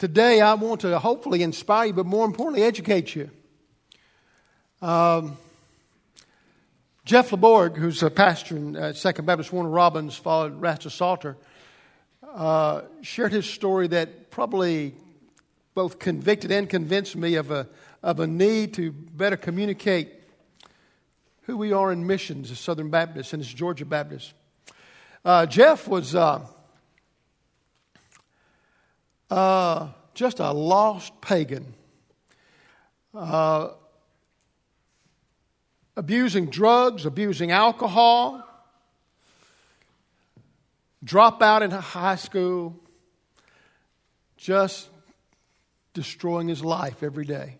Today, I want to hopefully inspire you, but more importantly, educate you. Um, Jeff LeBorg, who's a pastor in uh, Second Baptist Warner Robins, followed Rasta Salter, uh, shared his story that probably both convicted and convinced me of a, of a need to better communicate who we are in missions as Southern Baptists and as Georgia Baptists. Uh, Jeff was uh, uh, just a lost pagan, uh, abusing drugs, abusing alcohol, drop out in high school, just destroying his life every day.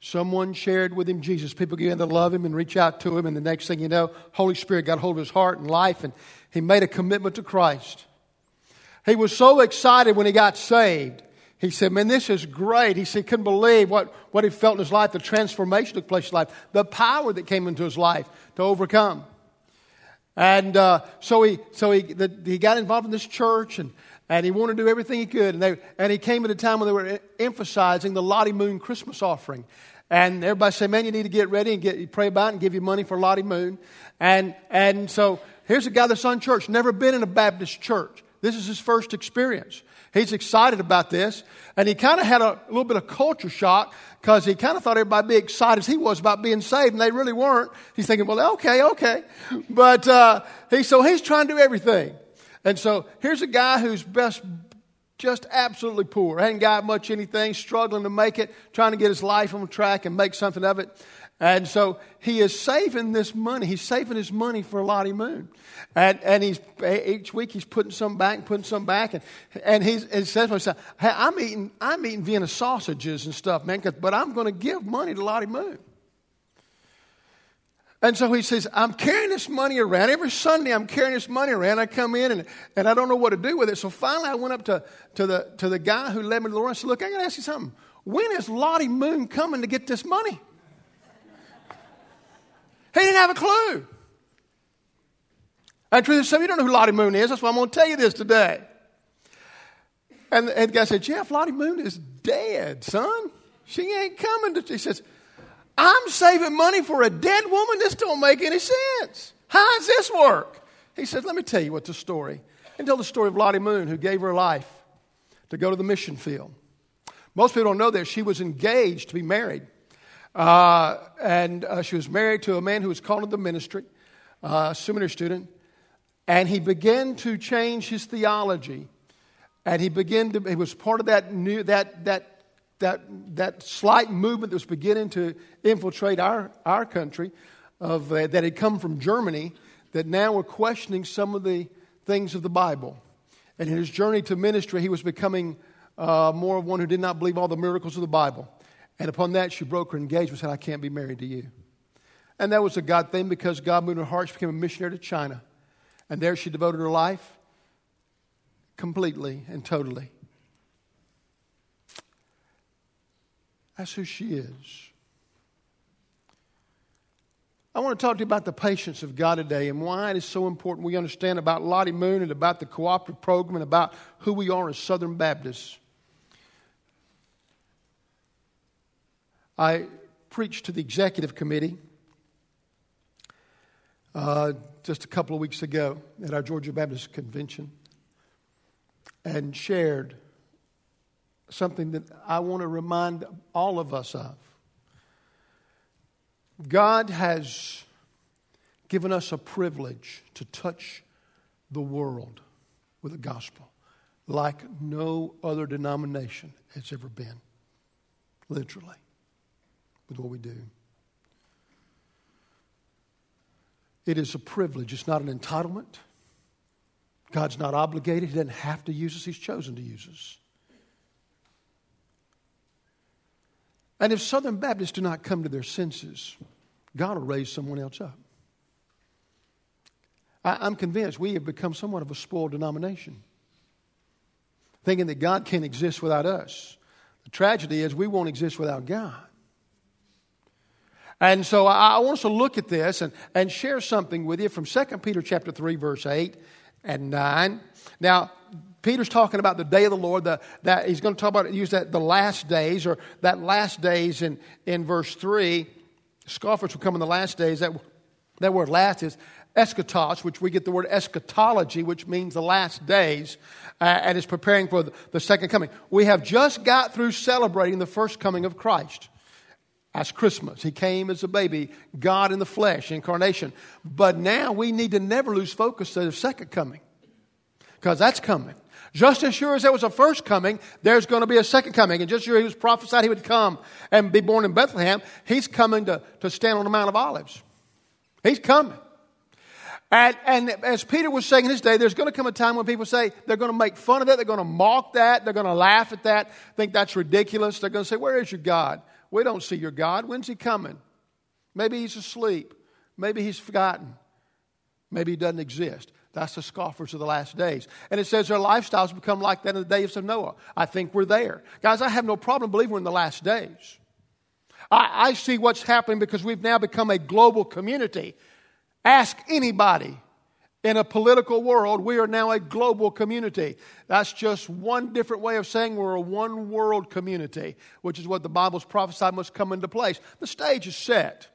Someone shared with him Jesus. People began to love him and reach out to him, and the next thing you know, Holy Spirit got hold of his heart and life, and he made a commitment to Christ. He was so excited when he got saved. He said, Man, this is great. He said, couldn't believe what, what he felt in his life, the transformation took place in his life, the power that came into his life to overcome. And uh, so, he, so he, the, he got involved in this church, and, and he wanted to do everything he could. And, they, and he came at a time when they were emphasizing the Lottie Moon Christmas offering. And everybody said, man, you need to get ready and get, pray about it and give you money for Lottie Moon. And, and so here's a guy that's on church, never been in a Baptist church. This is his first experience. He's excited about this. And he kind of had a, little bit of culture shock because he kind of thought everybody would be excited as he was about being saved, and they really weren't. He's thinking, well, okay, okay. But uh, he, so he's trying to do everything. And so here's a guy who's best just absolutely poor, hadn't got much anything, struggling to make it, trying to get his life on track and make something of it. And so he is saving this money. He's saving his money for Lottie Moon. And, and he's, each week he's putting some back, putting some back. And, and he says to himself, hey, I'm eating, I'm eating Vienna sausages and stuff, man, but I'm going to give money to Lottie Moon. And so he says, I'm carrying this money around. Every Sunday I'm carrying this money around. I come in and, and I don't know what to do with it. So finally I went up to, to, the, to the guy who led me to the Lord and said, Look, I got to ask you something. When is Lottie Moon coming to get this money? He didn't have a clue. And truth is, some of you don't know who Lottie Moon is. That's why I'm going to tell you this today. And, and the guy said, Jeff, Lottie Moon is dead, son. She ain't coming. To, he says, I'm saving money for a dead woman? This don't make any sense. How does this work? He said, Let me tell you what the story. And tell the story of Lottie Moon, who gave her life to go to the mission field. Most people don't know this. she was engaged to be married. Uh, and uh, she was married to a man who was called to the ministry, uh, seminary student. And he began to change his theology. And he began to, he was part of that new, that, that that, that slight movement that was beginning to infiltrate our, our country of, uh, that had come from Germany that now were questioning some of the things of the Bible. And in his journey to ministry, he was becoming uh, more of one who did not believe all the miracles of the Bible. And upon that, she broke her engagement and said, I can't be married to you. And that was a God thing because God moved her heart. She became a missionary to China. And there she devoted her life completely and totally That's who she is. I want to talk to you about the patience of God today and why it is so important we understand about Lottie Moon and about the cooperative program and about who we are as Southern Baptists. I preached to the executive committee uh, just a couple of weeks ago at our Georgia Baptist Convention and shared something that I want to remind all of us of. God has given us a privilege to touch the world with the gospel like no other denomination has ever been, literally, with what we do. It is a privilege, it's not an entitlement. God's not obligated, He doesn't have to use us, He's chosen to use us. And if Southern Baptists do not come to their senses, God will raise someone else up. I, am convinced we have become somewhat of a spoiled denomination, thinking that God can't exist without us. The tragedy is we won't exist without God. And so I, I want us to look at this and, and share something with you from 2 Peter chapter 3, verse 8 and 9. Now, Peter's talking about the day of the Lord, the, that he's going to talk about, use that, the last days, or that last days in, in verse 3. Scoffers will come in the last days. That, that word last is eschatos, which we get the word eschatology, which means the last days, uh, and is preparing for the, the second coming. We have just got through celebrating the first coming of Christ. That's Christmas. He came as a baby, God in the flesh, incarnation. But now we need to never lose focus of the second coming, because that's coming. Just as sure as there was a first coming, there's going to be a second coming. And just as sure he was prophesied he would come and be born in Bethlehem, he's coming to, to stand on the Mount of Olives. He's coming. And, and as Peter was saying in his day, there's going to come a time when people say they're going to make fun of it, they're going to mock that, they're going to laugh at that, think that's ridiculous. They're going to say, Where is your God? We don't see your God. When's he coming? Maybe he's asleep. Maybe he's forgotten. Maybe he doesn't exist. That's the scoffers of the last days. And it says their lifestyles become like that in the days of Noah. I think we're there. Guys, I have no problem believing we're in the last days. I, I see what's happening because we've now become a global community. Ask anybody in a political world, we are now a global community. That's just one different way of saying we're a one world community, which is what the Bible's prophesied must come into place. The stage is set.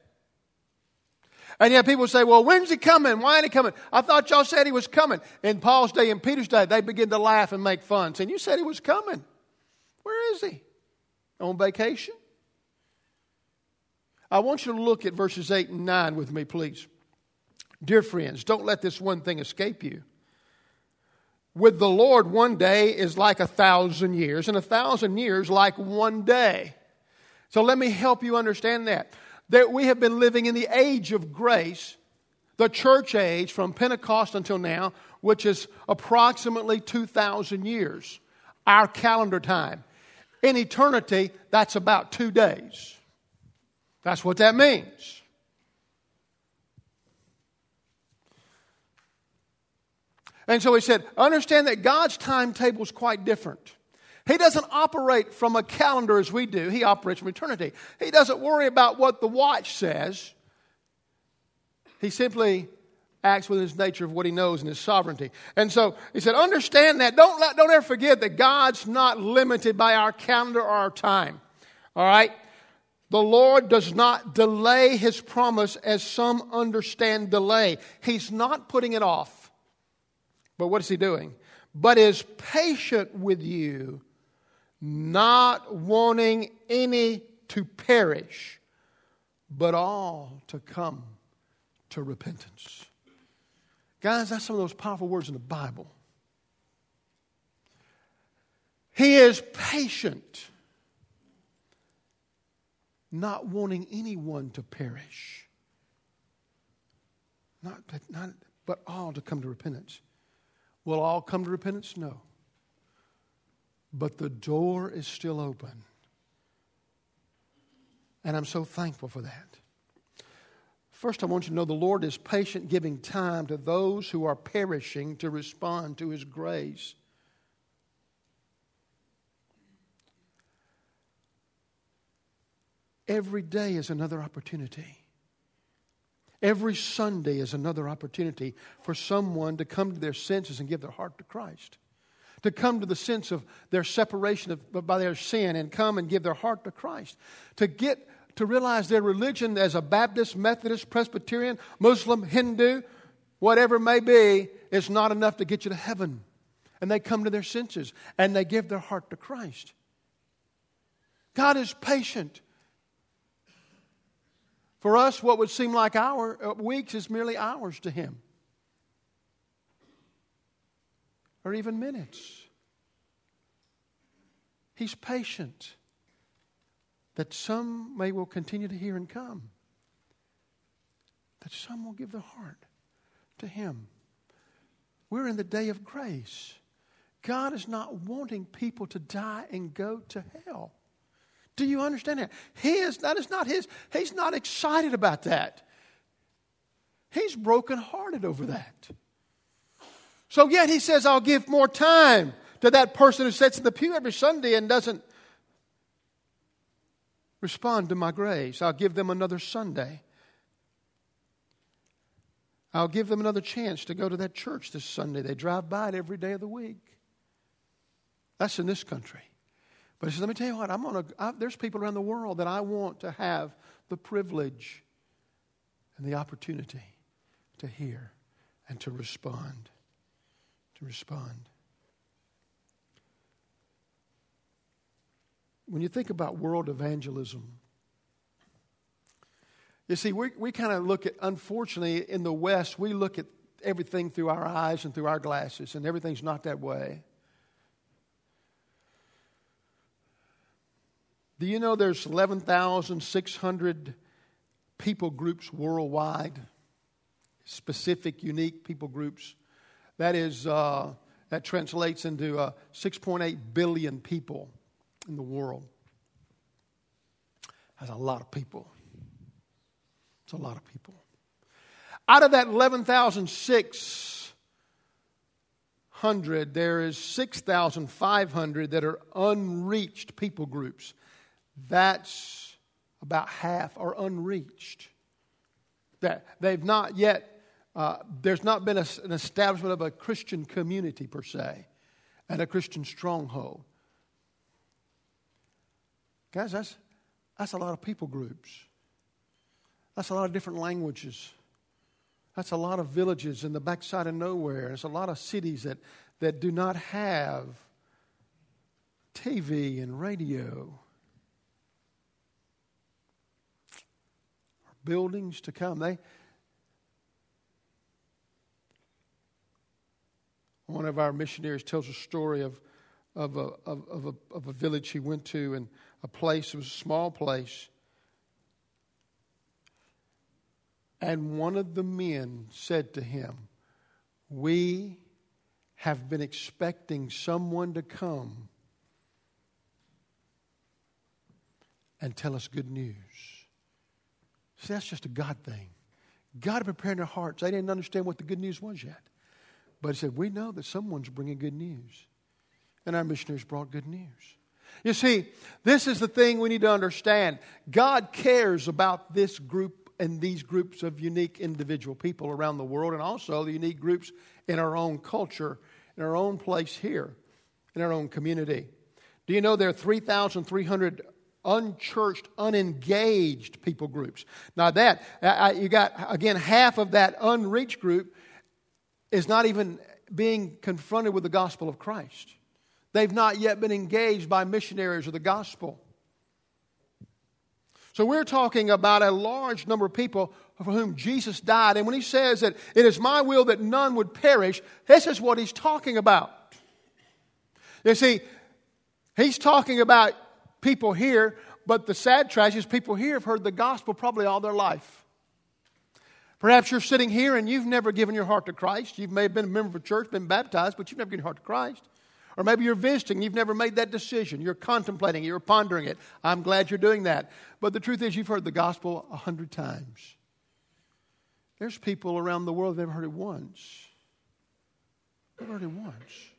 And yet people say, well, when's he coming? Why ain't he coming? I thought y'all said he was coming. In Paul's day, and Peter's day, they begin to laugh and make fun, saying, You said he was coming. Where is he? On vacation? I want you to look at verses 8 and 9 with me, please. Dear friends, don't let this one thing escape you. With the Lord, one day is like a thousand years, and a thousand years like one day. So let me help you understand that. That we have been living in the age of grace, the church age from Pentecost until now, which is approximately 2,000 years, our calendar time. In eternity, that's about two days. That's what that means. And so he said, understand that God's timetable is quite different. He doesn't operate from a calendar as we do, he operates from eternity. He doesn't worry about what the watch says, he simply acts with his nature of what he knows and his sovereignty. And so he said, understand that. Don't, let, don't ever forget that God's not limited by our calendar or our time. All right? The Lord does not delay his promise as some understand delay. He's not putting it off. But what is he doing? But is patient with you, not wanting any to perish, but all to come to repentance. Guys, that's some of those powerful words in the Bible. He is patient, not wanting anyone to perish, not, not, but all to come to repentance. Will all come to repentance? No. But the door is still open. And I'm so thankful for that. First, I want you to know the Lord is patient, giving time to those who are perishing to respond to His grace. Every day is another opportunity. Every Sunday is another opportunity for someone to come to their senses and give their heart to Christ. To come to the sense of their separation of, by their sin and come and give their heart to Christ. To get to realize their religion as a Baptist, Methodist, Presbyterian, Muslim, Hindu, whatever it may be, is not enough to get you to heaven. And they come to their senses and they give their heart to Christ. God is patient. For us, what would seem like hour, uh, weeks is merely hours to Him, or even minutes. He's patient that some may will continue to hear and come, that some will give their heart to Him. We're in the day of grace. God is not wanting people to die and go to hell. Do you understand that? His, that is not his. He's not excited about that. He's brokenhearted over that. So yet he says, I'll give more time to that person who sits in the pew every Sunday and doesn't respond to my grace. I'll give them another Sunday. I'll give them another chance to go to that church this Sunday. They drive by it every day of the week. That's in this country. But he says, let me tell you what, I'm gonna, there's people around the world that I want to have the privilege and the opportunity to hear and to respond. To respond. When you think about world evangelism, you see, we, we kind of look at, unfortunately, in the West, we look at everything through our eyes and through our glasses, and everything's not that way. Do you know there's 11,600 people groups worldwide? Specific, unique people groups. That is, uh, that translates into uh, 6.8 billion people in the world. That's a lot of people. It's a lot of people. Out of that 11,600, there is 6,500 that are unreached people groups. That's about half are unreached. That they've not yet, uh, there's not been a, an establishment of a Christian community per se and a Christian stronghold. Guys, that's, that's a lot of people groups. That's a lot of different languages. That's a lot of villages in the backside of nowhere. There's a lot of cities that, that do not have TV and radio. Buildings to come. They one of our missionaries tells a story of, of, a, of, of, a, of a village he went to and a place, it was a small place And one of the men said to him, We have been expecting someone to come and tell us good news. See, that's just a God thing. God prepared their hearts. They didn't understand what the good news was yet. But he said, We know that someone's bringing good news. And our missionaries brought good news. You see, this is the thing we need to understand. God cares about this group and these groups of unique individual people around the world, and also the unique groups in our own culture, in our own place here, in our own community. Do you know there are 3,300 unchurched, unengaged people groups? Now, that, you got, again, half of that unreached group is not even being confronted with the gospel of Christ. They've not yet been engaged by missionaries of the gospel. So we're talking about a large number of people for whom Jesus died. And when he says that it is my will that none would perish, this is what he's talking about. You see, he's talking about people here, but the sad tragedy is people here have heard the gospel probably all their life. Perhaps you're sitting here and you've never given your heart to Christ. You may have been a member of a church, been baptized, but you've never given your heart to Christ. Or maybe you're visiting, you've never made that decision. You're contemplating, it, you're pondering it. I'm glad you're doing that. But the truth is, you've heard the gospel a hundred times. There's people around the world that have heard it once. They've heard it once.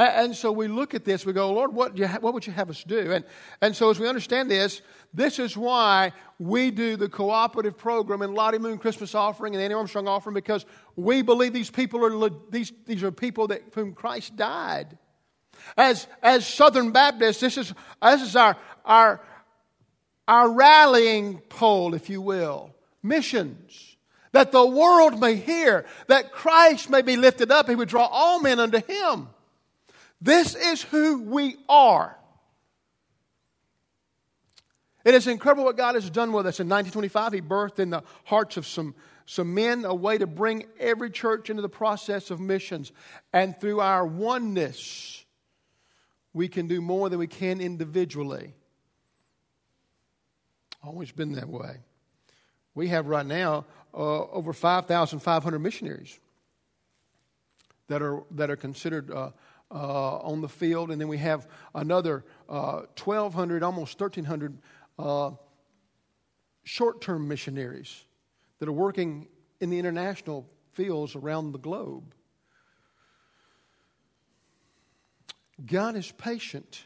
And so we look at this, we go, Lord, what, what would you have us do? And, and so as we understand this, this is why we do the cooperative program and Lottie Moon Christmas offering and Annie Armstrong offering because we believe these people are, these, these are people that, whom Christ died. As, as Southern Baptists, this is, this is our, our, our rallying pole, if you will. Missions. That the world may hear, that Christ may be lifted up, he would draw all men unto him. This is who we are. It is incredible what God has done with us. In 1925, He birthed in the hearts of some, some men a way to bring every church into the process of missions. And through our oneness, we can do more than we can individually. Always been that way. We have right now uh, over 5,500 missionaries that are, that are considered. Uh, uh, on the field, and then we have another uh, 1,200, almost 1,300 uh, short term missionaries that are working in the international fields around the globe. God is patient.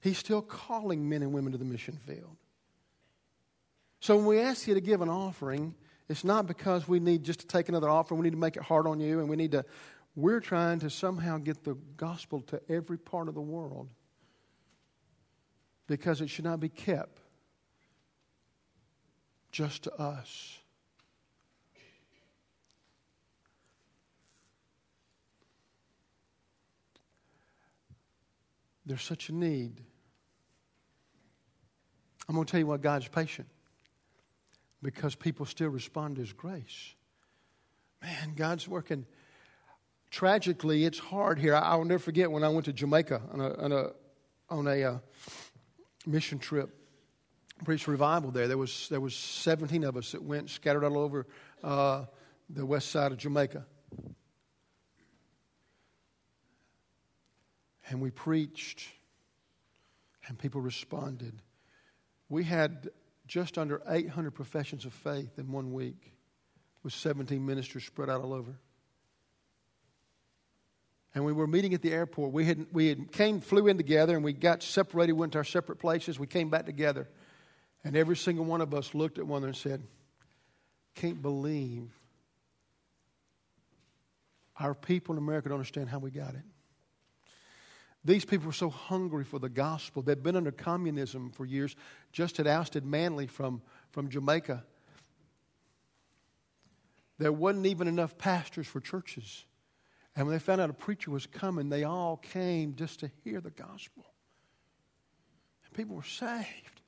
He's still calling men and women to the mission field. So when we ask you to give an offering, it's not because we need just to take another offering. We need to make it hard on you, and we need to we're trying to somehow get the gospel to every part of the world because it should not be kept just to us. There's such a need. I'm going to tell you why God's patient because people still respond to His grace. Man, God's working. Tragically, it's hard here. I, will never forget when I went to Jamaica on a, on a, on a uh, mission trip, preached revival there. There was, there was 17 of us that went scattered all over uh, the west side of Jamaica. And we preached, and people responded. We had just under 800 professions of faith in one week with 17 ministers spread out all over. And we were meeting at the airport. We had, we had came, flew in together, and we got separated, went to our separate places. We came back together. And every single one of us looked at one another and said, Can't believe our people in America don't understand how we got it. These people were so hungry for the gospel. They'd been under communism for years, just had ousted Manley from, from Jamaica. There wasn't even enough pastors for churches. And when they found out a preacher was coming, they all came just to hear the gospel. And people were saved.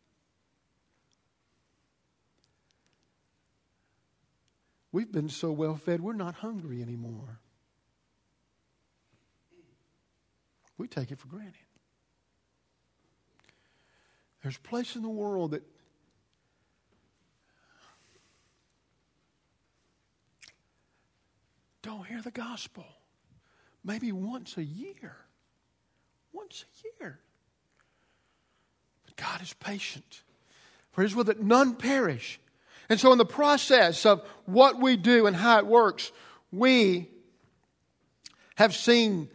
We've been so well fed, we're not hungry anymore. We take it for granted. There's a place in the world that don't hear the gospel. Maybe once a year. Once a year. But God is patient. For his will that none perish. And so, in the process of what we do and how it works, we have seen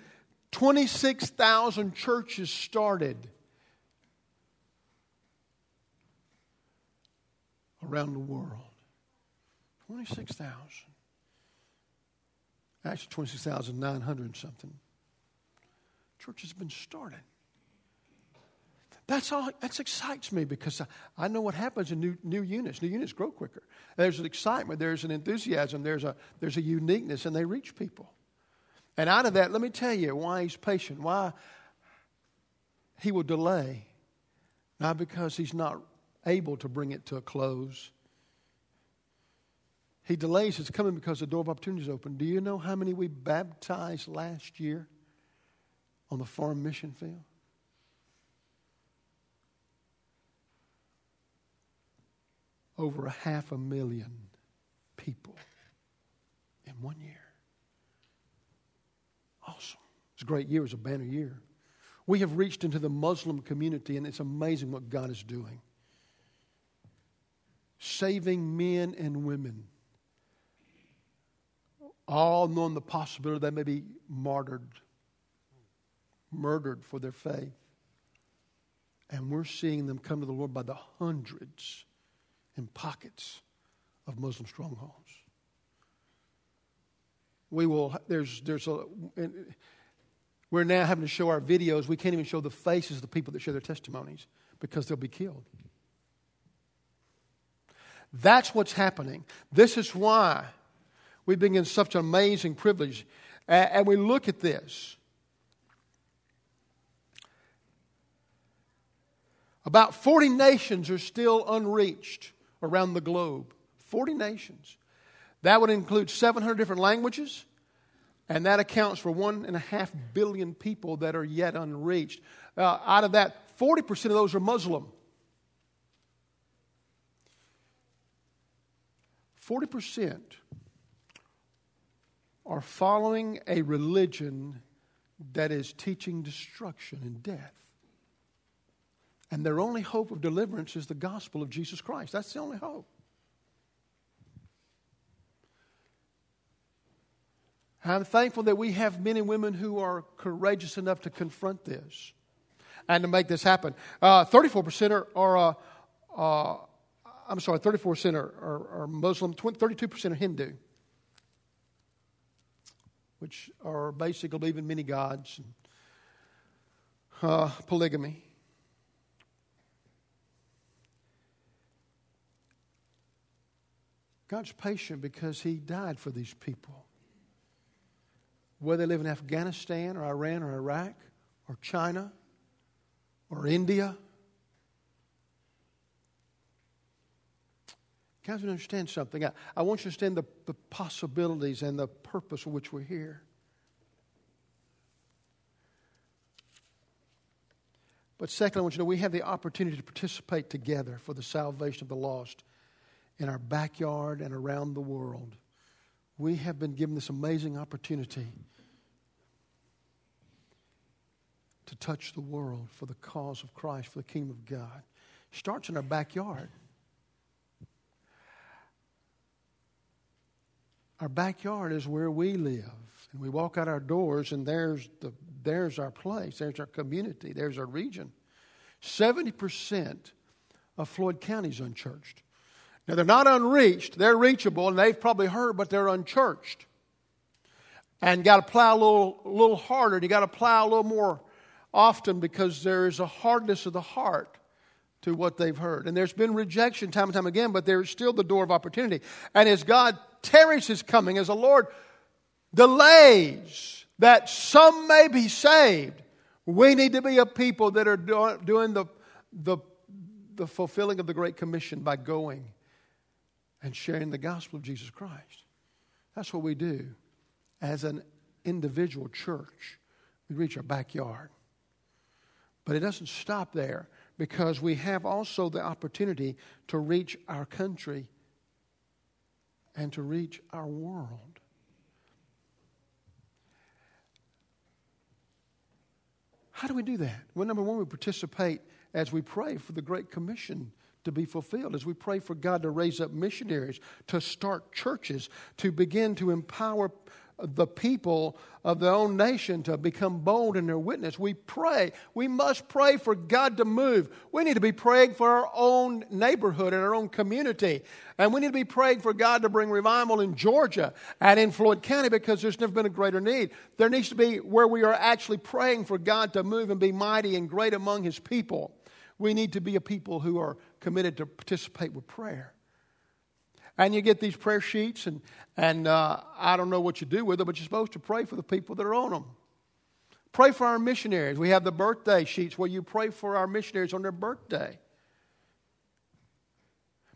26,000 churches started around the world. 26,000. Actually, 26,900 something. Church has been started. That's all. That excites me because I, I, know what happens in new, new units. New units grow quicker. There's an excitement. There's an enthusiasm. There's a there's a uniqueness, and they reach people. And out of that, let me tell you why he's patient, why he will delay. Not because he's not able to bring it to a close. He delays his coming because the door of opportunity is open. Do you know how many we baptized last year on the farm mission field? Over a half a million people in one year. Awesome. It's a great year. It's a banner year. We have reached into the Muslim community, and it's amazing what God is doing. Saving men and women, all knowing the possibility they may be martyred, murdered for their faith. And we're seeing them come to the Lord by the hundreds in pockets of Muslim strongholds we will, there's, there's a, we're now having to show our videos. We can't even show the faces of the people that share their testimonies because they'll be killed. That's what's happening. This is why we've been given such an amazing privilege. And we look at this. About 40 nations are still unreached around the globe. 40 nations. That would include 700 different languages, and that accounts for one and a half billion people that are yet unreached. Uh, out of that, 40% of those are Muslim. 40% are following a religion that is teaching destruction and death. And their only hope of deliverance is the gospel of Jesus Christ. That's the only hope. I'm thankful that we have men and women who are courageous enough to confront this and to make this happen. Uh, 34% are, are uh, uh, I'm sorry, 34% are, are, are Muslim, 32% are Hindu. Which are basically believing many gods, and, uh, polygamy. God's patient because He died for these people. Whether they live in Afghanistan or Iran or Iraq or China or India. Guys, we understand something. I, I want you to understand the, the possibilities and the purpose for which we're here. But second, I want you to know we have the opportunity to participate together for the salvation of the lost in our backyard and around the world. We have been given this amazing opportunity to touch the world for the cause of Christ, for the kingdom of God. Starts in our backyard. Our backyard is where we live. And we walk out our doors, and there's, the, there's our place, there's our community, there's our region. 70% of Floyd County is unchurched. Now, they're not unreached, they're reachable, and they've probably heard, but they're unchurched. And got to plow a little, little harder, and you got to plow a little more often because there is a hardness of the heart to what they've heard. And there's been rejection time and time again, but there's still the door of opportunity. And as God tarries his coming, as the Lord delays that some may be saved, we need to be a people that are doing the, the, the fulfilling of the Great Commission by going and sharing the gospel of Jesus Christ. That's what we do as an individual church. We reach our backyard. But it doesn't stop there because we have also the opportunity to reach our country and to reach our world. How do we do that? Well, number one, we participate as we pray for the Great Commission to be fulfilled, as we pray for God to raise up missionaries, to start churches, to begin to empower the people of their own nation to become bold in their witness. We pray. We must pray for God to move. We need to be praying for our own neighborhood and our own community. And we need to be praying for God to bring revival in Georgia and in Floyd County because there's never been a greater need. There needs to be where we are actually praying for God to move and be mighty and great among His people. We need to be a people who are committed to participate with prayer. And you get these prayer sheets, and, and uh, I don't know what you do with them, but you're supposed to pray for the people that are on them. Pray for our missionaries. We have the birthday sheets where you pray for our missionaries on their birthday.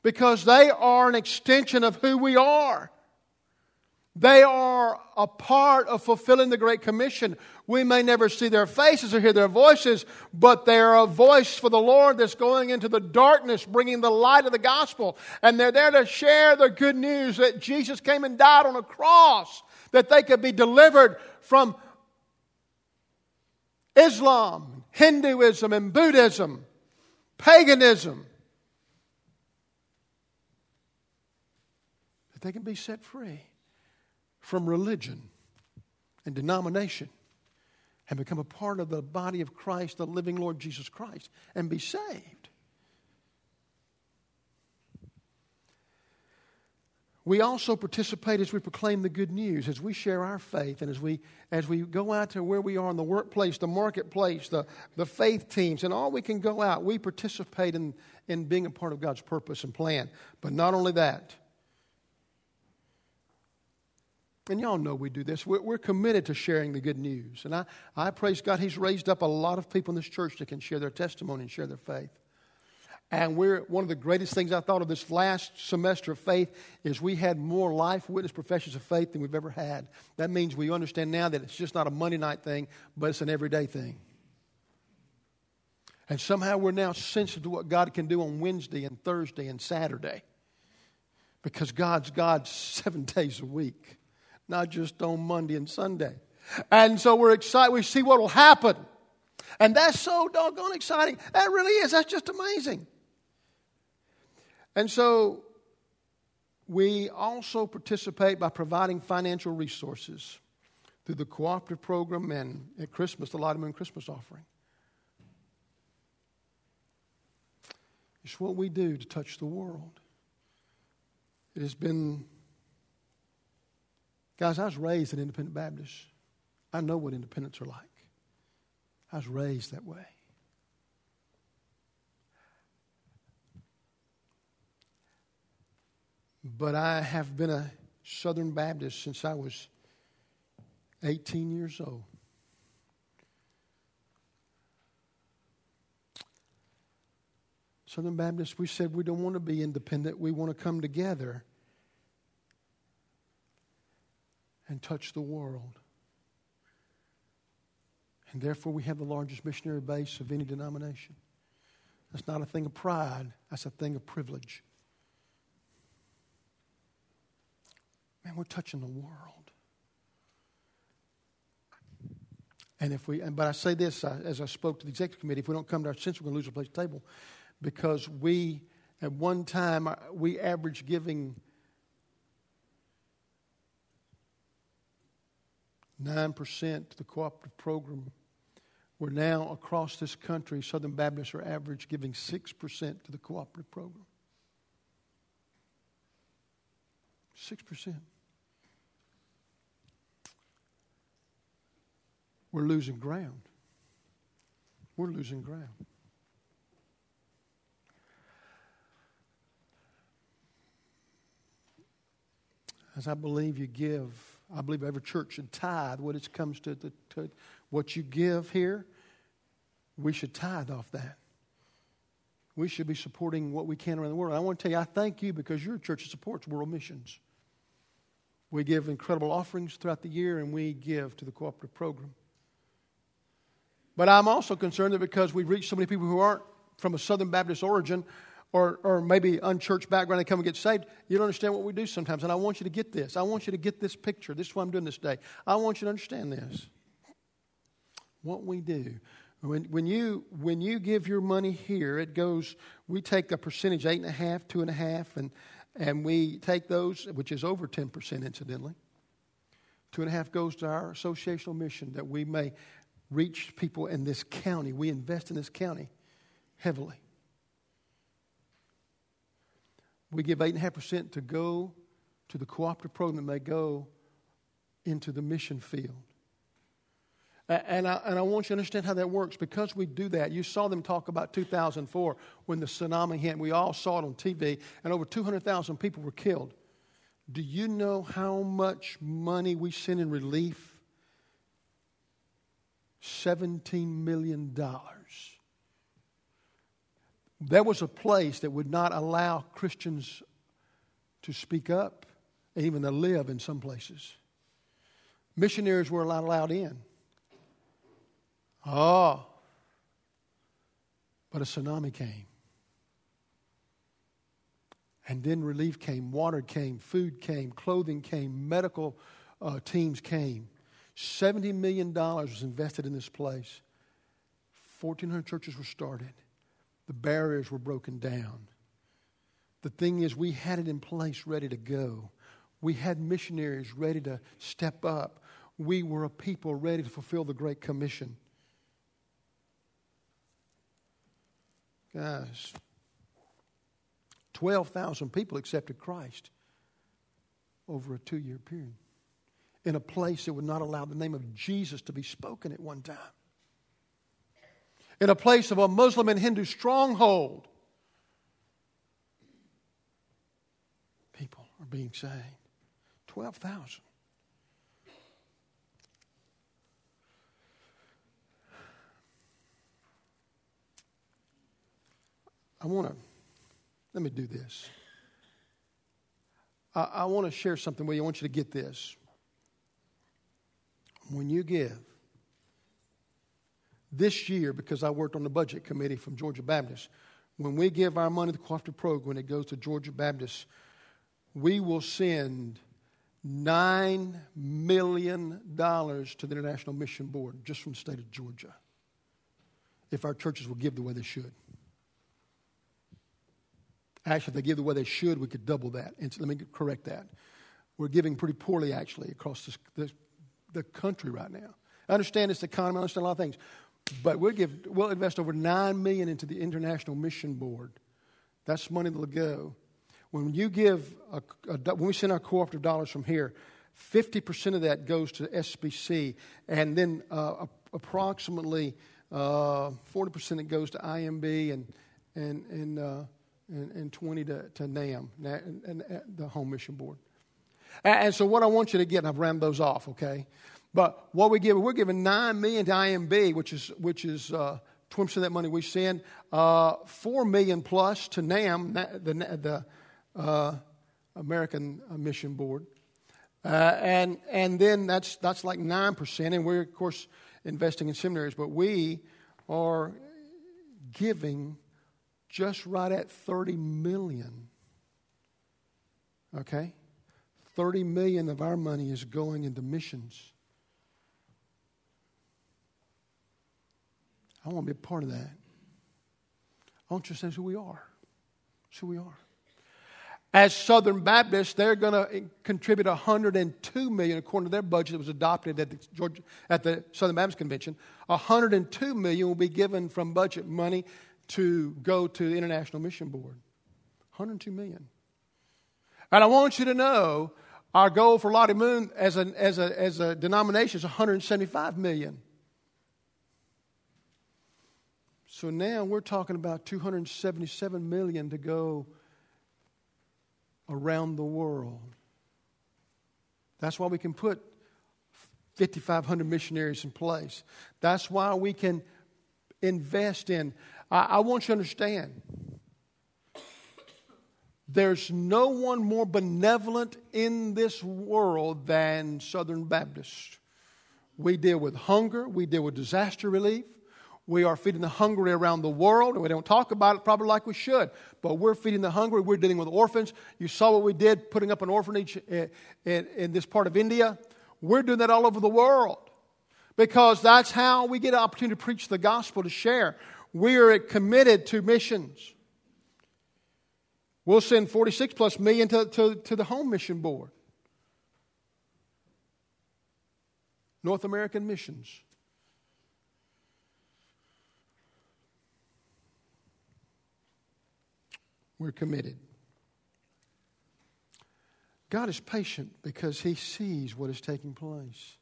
Because they are an extension of who we are. They are a part of fulfilling the Great Commission. We may never see their faces or hear their voices, but they are a voice for the Lord that's going into the darkness, bringing the light of the gospel. And they're there to share the good news that Jesus came and died on a cross, that they could be delivered from Islam, Hinduism, and Buddhism, paganism. That they can be set free from religion and denomination and become a part of the body of Christ, the living Lord Jesus Christ, and be saved. We also participate as we proclaim the good news, as we share our faith, and as we, as we go out to where we are in the workplace, the marketplace, the, the faith teams, and all we can go out. We participate in, in being a part of God's purpose and plan. But not only that, and y'all know we do this. We're, we're, committed to sharing the good news. And I, I praise God, He's raised up a lot of people in this church that can share their testimony and share their faith. And we're one of the greatest things I thought of this last semester of faith is we had more life witness professions of faith than we've ever had. That means we understand now that it's just not a Monday night thing, but it's an everyday thing. And somehow we're now sensitive to what God can do on Wednesday and Thursday and Saturday. Because God's God seven days a week not just on Monday and Sunday. And so we're excited. We see what will happen. And that's so doggone exciting. That really is. That's just amazing. And so we also participate by providing financial resources through the cooperative program and at Christmas, the Lottie Moon Christmas offering. It's what we do to touch the world. It has been Guys, I was raised an independent Baptist. I know what independents are like. I was raised that way. But I have been a Southern Baptist since I was 18 years old. Southern Baptists, we said we don't want to be independent. We want to come together and touch the world. And therefore, we have the largest missionary base of any denomination. That's not a thing of pride, that's a thing of privilege. Man, we're touching the world. And if we, but I say this uh, as I spoke to the executive committee, if we don't come to our sense, we're going to lose a place at the table because we, at one time, uh, we averaged giving 9% to the cooperative program. We're now across this country, Southern Baptists are average giving 6% to the cooperative program. 6%. We're losing ground. We're losing ground. As I believe you give, I believe every church should tithe what it comes to, the, to what you give here. We should tithe off that. We should be supporting what we can around the world. I want to tell you, I thank you because your church supports world missions. We give incredible offerings throughout the year and we give to the cooperative program. But I'm also concerned that because we reach so many people who aren't from a Southern Baptist origin or, or maybe unchurched background, and come and get saved, you don't understand what we do sometimes. And I want you to get this. I want you to get this picture. This is what I'm doing this day. I want you to understand this. What we do. When, when, you, when you give your money here, it goes, we take a percentage, eight and a half, two and a half, and, and we take those, which is over 10%, incidentally. Two and a half goes to our associational mission that we may reach people in this county. We invest in this county heavily. We give 8.5% to go to the cooperative program that may go into the mission field. And I, and I want you to understand how that works. Because we do that, you saw them talk about 2004 when the tsunami hit. We all saw it on TV, and over 200,000 people were killed. Do you know how much money we send in relief $17 million. There was a place that would not allow Christians to speak up, even to live in some places. Missionaries were not allowed in. Oh, but a tsunami came. And then relief came, water came, food came, clothing came, medical uh, teams came. $70 million was invested in this place. 1,400 churches were started. The barriers were broken down. The thing is, we had it in place ready to go. We had missionaries ready to step up. We were a people ready to fulfill the Great Commission. Guys, 12,000 people accepted Christ over a two year period in a place that would not allow the name of Jesus to be spoken at one time. In a place of a Muslim and Hindu stronghold, people are being saved. 12,000. I want to, let me do this. I, I want to share something with you. I want you to get this when you give this year, because I worked on the budget committee from Georgia Baptist, when we give our money to the cooperative program, when it goes to Georgia Baptist, we will send $9 million to the International Mission Board just from the state of Georgia if our churches will give the way they should. Actually, if they give the way they should, we could double that. And so let me correct that. We're giving pretty poorly, actually, across this, this the country right now. I understand the economy, I understand a lot of things. But we'll, give, we'll invest over 9 million into the International Mission Board. That's money that'll go. When you give, a, a, when we send our cooperative dollars from here, 50% of that goes to SBC, and then uh, approximately uh, 40% that goes to IMB and, and, and, uh, and, and, 20 to, to NAM, and, and, and, the Home Mission Board. And, so what I want you to get, and I've rammed those off, okay? But what we give, we're giving 9 million to IMB, which is, which is uh, 20% of that money we send, uh, 4 million plus to NAMB, the, the uh, American Mission Board. Uh, and, and then that's, that's like 9%. And we're, of course, investing in seminaries, but we are giving just right at 30 million. Okay? 30 million of our money is going into missions. I want to be a part of that. I want you to say who we are. It's who we are. As Southern Baptists, they're going to eh, contribute 102 million according to their budget that was adopted at the, Georgia, at the Southern Baptist Convention. 102 million will be given from budget money to go to the International Mission Board. 102 million. And I want you to know our goal for Lottie Moon as a, as a, as a denomination is 175 million. So now we're talking about 277 million to go around the world. That's why we can put 5,500 missionaries in place. That's why we can invest in. I, I want you to understand there's no one more benevolent in this world than Southern Baptists. We deal with hunger, we deal with disaster relief, we are feeding the hungry around the world, and we don't talk about it probably like we should, but we're feeding the hungry. We're dealing with orphans. You saw what we did putting up an orphanage in, in, in this part of India. We're doing that all over the world because that's how we get an opportunity to preach the gospel, to share. We are committed to missions. We'll send 46 plus million to, to, to the Home Mission Board, North American Missions. We're committed. God is patient because he sees what is taking place.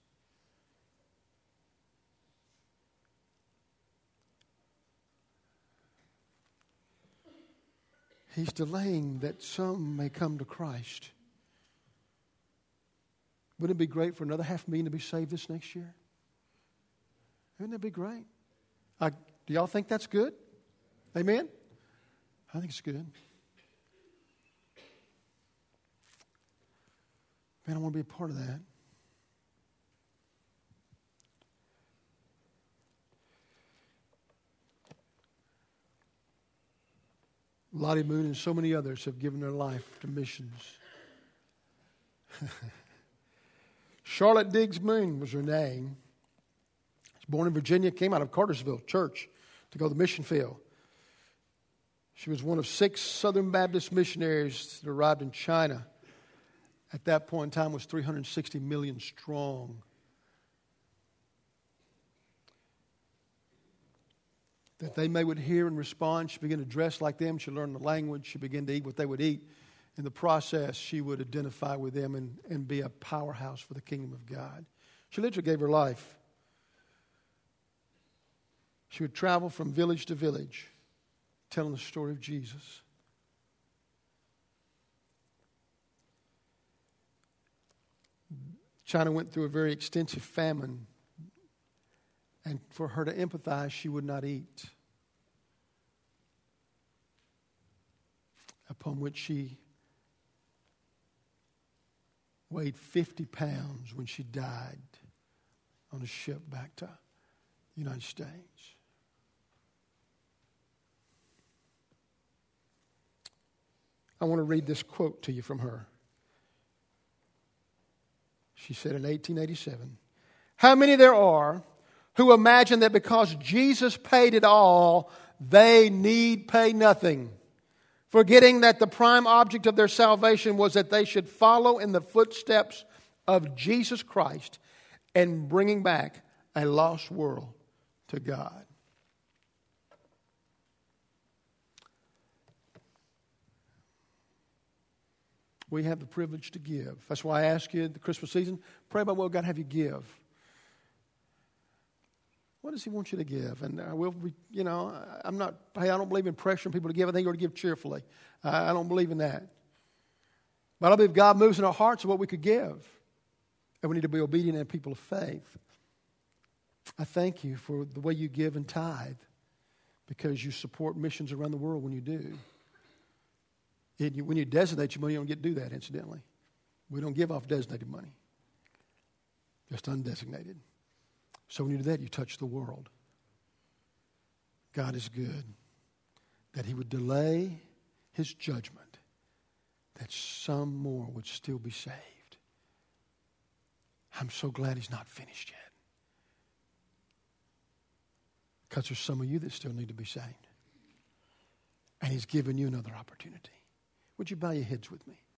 He's delaying that some may come to Christ. Wouldn't it be great for another half million to be saved this next year? Wouldn't that be great? do y'all think that's good? Amen? I think it's good. Man, I want to be a part of that. Lottie Moon and so many others have given their life to missions. Charlotte Diggs Moon was her name. She was born in Virginia, came out of Cartersville Church to go to the mission field. She was one of six Southern Baptist missionaries that arrived in China at that point in time was 360 million strong. That they may would hear and respond. She began to dress like them. She learned the language. She began to eat what they would eat. In the process, she would identify with them and, and be a powerhouse for the kingdom of God. She literally gave her life. She would travel from village to village telling the story of Jesus. China went through a very extensive famine, and for her to empathize, she would not eat. Upon which she weighed 50 pounds when she died on a ship back to the United States. I want to read this quote to you from her. She said in 1887 How many there are who imagine that because Jesus paid it all, they need pay nothing, forgetting that the prime object of their salvation was that they should follow in the footsteps of Jesus Christ and bringing back a lost world to God. We have the privilege to give. That's why I ask you the Christmas season, pray about what God have you give. What does He want you to give? And I will, be, you know, I'm not. Hey, I don't believe in pressuring people to give. I think you ought to give cheerfully. I don't believe in that. But I believe God moves in our hearts of what we could give, and we need to be obedient and people of faith. I thank you for the way you give and tithe, because you support missions around the world when you do. When you designate your money, you don't get to do that. Incidentally, we don't give off designated money, just undesignated. So when you do that, you touch the world. God is good. That He would delay His judgment, that some more would still be saved. I'm so glad He's not finished yet. Because there's some of you that still need to be saved. And He's given you another opportunity. Would you bow your heads with me?